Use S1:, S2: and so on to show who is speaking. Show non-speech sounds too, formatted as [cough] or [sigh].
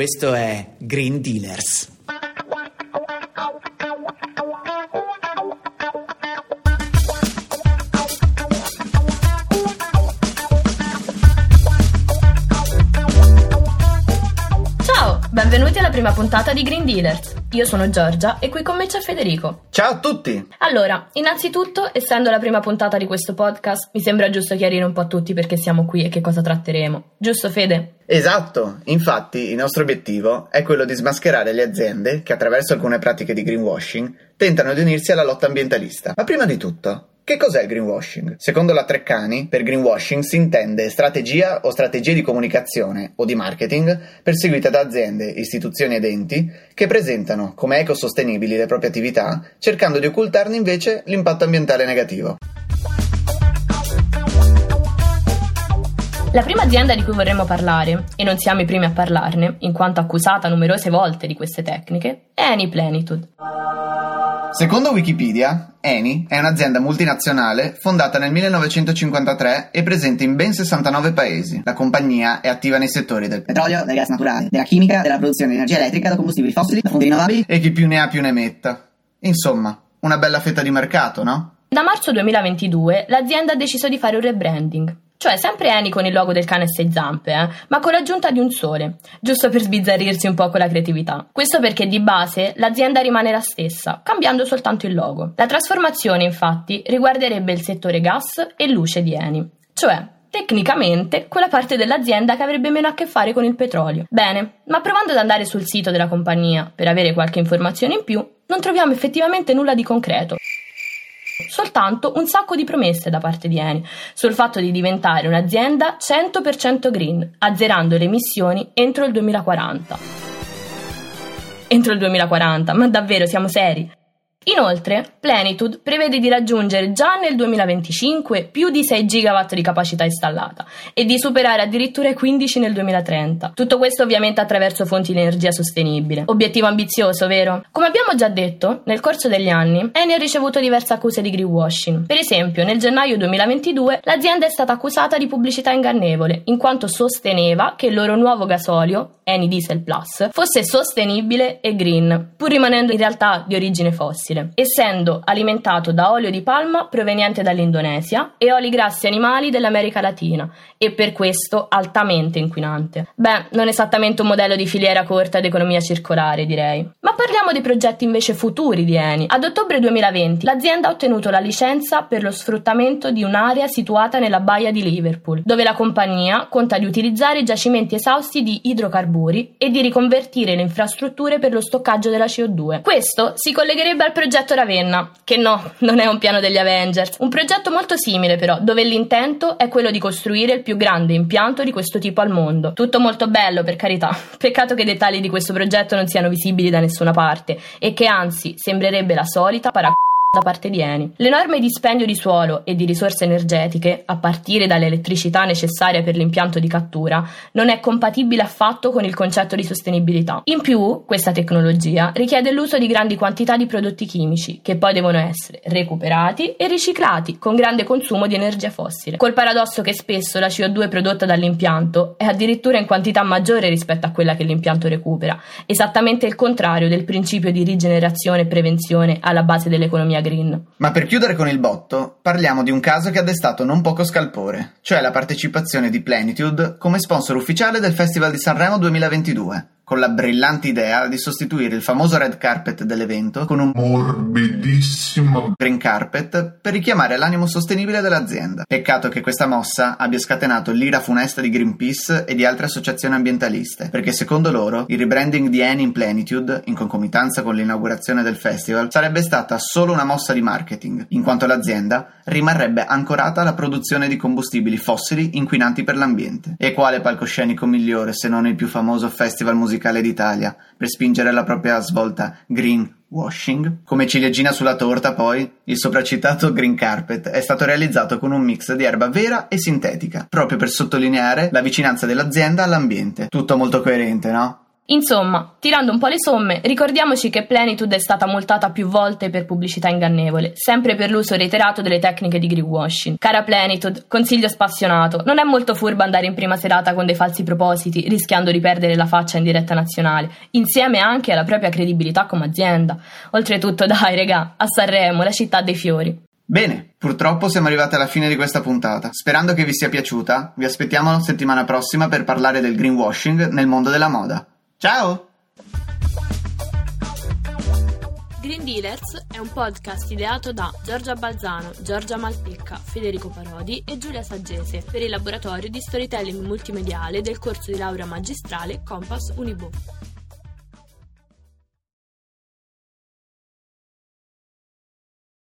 S1: Questo è Green Dealers.
S2: Ciao, benvenuti alla prima puntata di Green Dealers. Io sono Giorgia e qui con me c'è Federico.
S3: Ciao a tutti!
S2: Allora, innanzitutto, essendo la prima puntata di questo podcast, mi sembra giusto chiarire un po' a tutti perché siamo qui e che cosa tratteremo. Giusto, Fede?
S3: Esatto, infatti il nostro obiettivo è quello di smascherare le aziende che attraverso alcune pratiche di greenwashing tentano di unirsi alla lotta ambientalista. Ma prima di tutto, che cos'è il greenwashing? Secondo la Treccani, per greenwashing si intende strategia o strategie di comunicazione o di marketing perseguite da aziende, istituzioni ed enti che presentano come ecosostenibili le proprie attività, cercando di occultarne invece l'impatto ambientale negativo.
S2: La prima azienda di cui vorremmo parlare, e non siamo i primi a parlarne, in quanto accusata numerose volte di queste tecniche, è Anyplenitude.
S3: Secondo Wikipedia, Eni è un'azienda multinazionale fondata nel 1953 e presente in ben 69 paesi. La compagnia è attiva nei settori del
S4: petrolio, del gas naturale, della chimica, della produzione di energia elettrica da combustibili fossili, da fonti rinnovabili
S3: e chi più ne ha più ne metta. Insomma, una bella fetta di mercato, no?
S2: Da marzo 2022 l'azienda ha deciso di fare un rebranding. Cioè, sempre Eni con il logo del cane a sei zampe, eh? ma con l'aggiunta di un sole, giusto per sbizzarrirsi un po' con la creatività. Questo perché di base l'azienda rimane la stessa, cambiando soltanto il logo. La trasformazione, infatti, riguarderebbe il settore gas e luce di Eni. Cioè, tecnicamente quella parte dell'azienda che avrebbe meno a che fare con il petrolio. Bene, ma provando ad andare sul sito della compagnia per avere qualche informazione in più, non troviamo effettivamente nulla di concreto soltanto un sacco di promesse da parte di Eni sul fatto di diventare un'azienda 100% green, azzerando le emissioni entro il 2040. Entro il 2040, ma davvero siamo seri? Inoltre, Plenitude prevede di raggiungere già nel 2025 più di 6 GW di capacità installata e di superare addirittura i 15 nel 2030. Tutto questo ovviamente attraverso fonti di energia sostenibile. Obiettivo ambizioso, vero? Come abbiamo già detto, nel corso degli anni Eni ha ricevuto diverse accuse di greenwashing. Per esempio, nel gennaio 2022 l'azienda è stata accusata di pubblicità ingannevole, in quanto sosteneva che il loro nuovo gasolio, Eni Diesel Plus, fosse sostenibile e green, pur rimanendo in realtà di origine fossile fossile, essendo alimentato da olio di palma proveniente dall'Indonesia e oli grassi animali dell'America Latina e per questo altamente inquinante. Beh, non esattamente un modello di filiera corta ed economia circolare, direi. Ma parliamo dei progetti invece futuri di Eni. Ad ottobre 2020 l'azienda ha ottenuto la licenza per lo sfruttamento di un'area situata nella baia di Liverpool, dove la compagnia conta di utilizzare giacimenti esausti di idrocarburi e di riconvertire le infrastrutture per lo stoccaggio della CO2. Questo si collegherebbe al progetto Ravenna, che no, non è un piano degli Avengers, un progetto molto simile però, dove l'intento è quello di costruire il più grande impianto di questo tipo al mondo. Tutto molto bello, per carità. [laughs] Peccato che i dettagli di questo progetto non siano visibili da nessuna parte e che anzi sembrerebbe la solita para da parte di Eni. L'enorme dispendio di suolo e di risorse energetiche, a partire dall'elettricità necessaria per l'impianto di cattura, non è compatibile affatto con il concetto di sostenibilità. In più, questa tecnologia richiede l'uso di grandi quantità di prodotti chimici, che poi devono essere recuperati e riciclati con grande consumo di energia fossile. Col paradosso che spesso la CO2 prodotta dall'impianto è addirittura in quantità maggiore rispetto a quella che l'impianto recupera, esattamente il contrario del principio di rigenerazione e prevenzione alla base dell'economia green.
S3: Ma per chiudere con il botto, parliamo di un caso che ha destato non poco scalpore, cioè la partecipazione di Plenitude come sponsor ufficiale del Festival di Sanremo 2022 con la brillante idea di sostituire il famoso red carpet dell'evento con un morbidissimo green carpet per richiamare l'animo sostenibile dell'azienda. Peccato che questa mossa abbia scatenato l'ira funesta di Greenpeace e di altre associazioni ambientaliste, perché secondo loro il rebranding di Eni in Plenitude, in concomitanza con l'inaugurazione del festival, sarebbe stata solo una mossa di marketing, in quanto l'azienda rimarrebbe ancorata alla produzione di combustibili fossili inquinanti per l'ambiente. E quale palcoscenico migliore se non il più famoso festival musicale musicale d'Italia per spingere la propria svolta green washing. Come ciliegina sulla torta, poi, il sopracitato green carpet è stato realizzato con un mix di erba vera e sintetica, proprio per sottolineare la vicinanza dell'azienda all'ambiente. Tutto molto coerente, no?
S2: Insomma, tirando un po' le somme, ricordiamoci che Plenitude è stata multata più volte per pubblicità ingannevole, sempre per l'uso reiterato delle tecniche di greenwashing. Cara Plenitude, consiglio spassionato, non è molto furbo andare in prima serata con dei falsi propositi, rischiando di perdere la faccia in diretta nazionale, insieme anche alla propria credibilità come azienda. Oltretutto, dai, regà, a Sanremo, la città dei fiori.
S3: Bene, purtroppo siamo arrivati alla fine di questa puntata. Sperando che vi sia piaciuta, vi aspettiamo settimana prossima per parlare del greenwashing nel mondo della moda. Ciao!
S2: Green Dealers è un podcast ideato da Giorgia Balzano, Giorgia Malpicca, Federico Parodi e Giulia Saggese per il laboratorio di storytelling multimediale del corso di laurea magistrale Compass Unibo.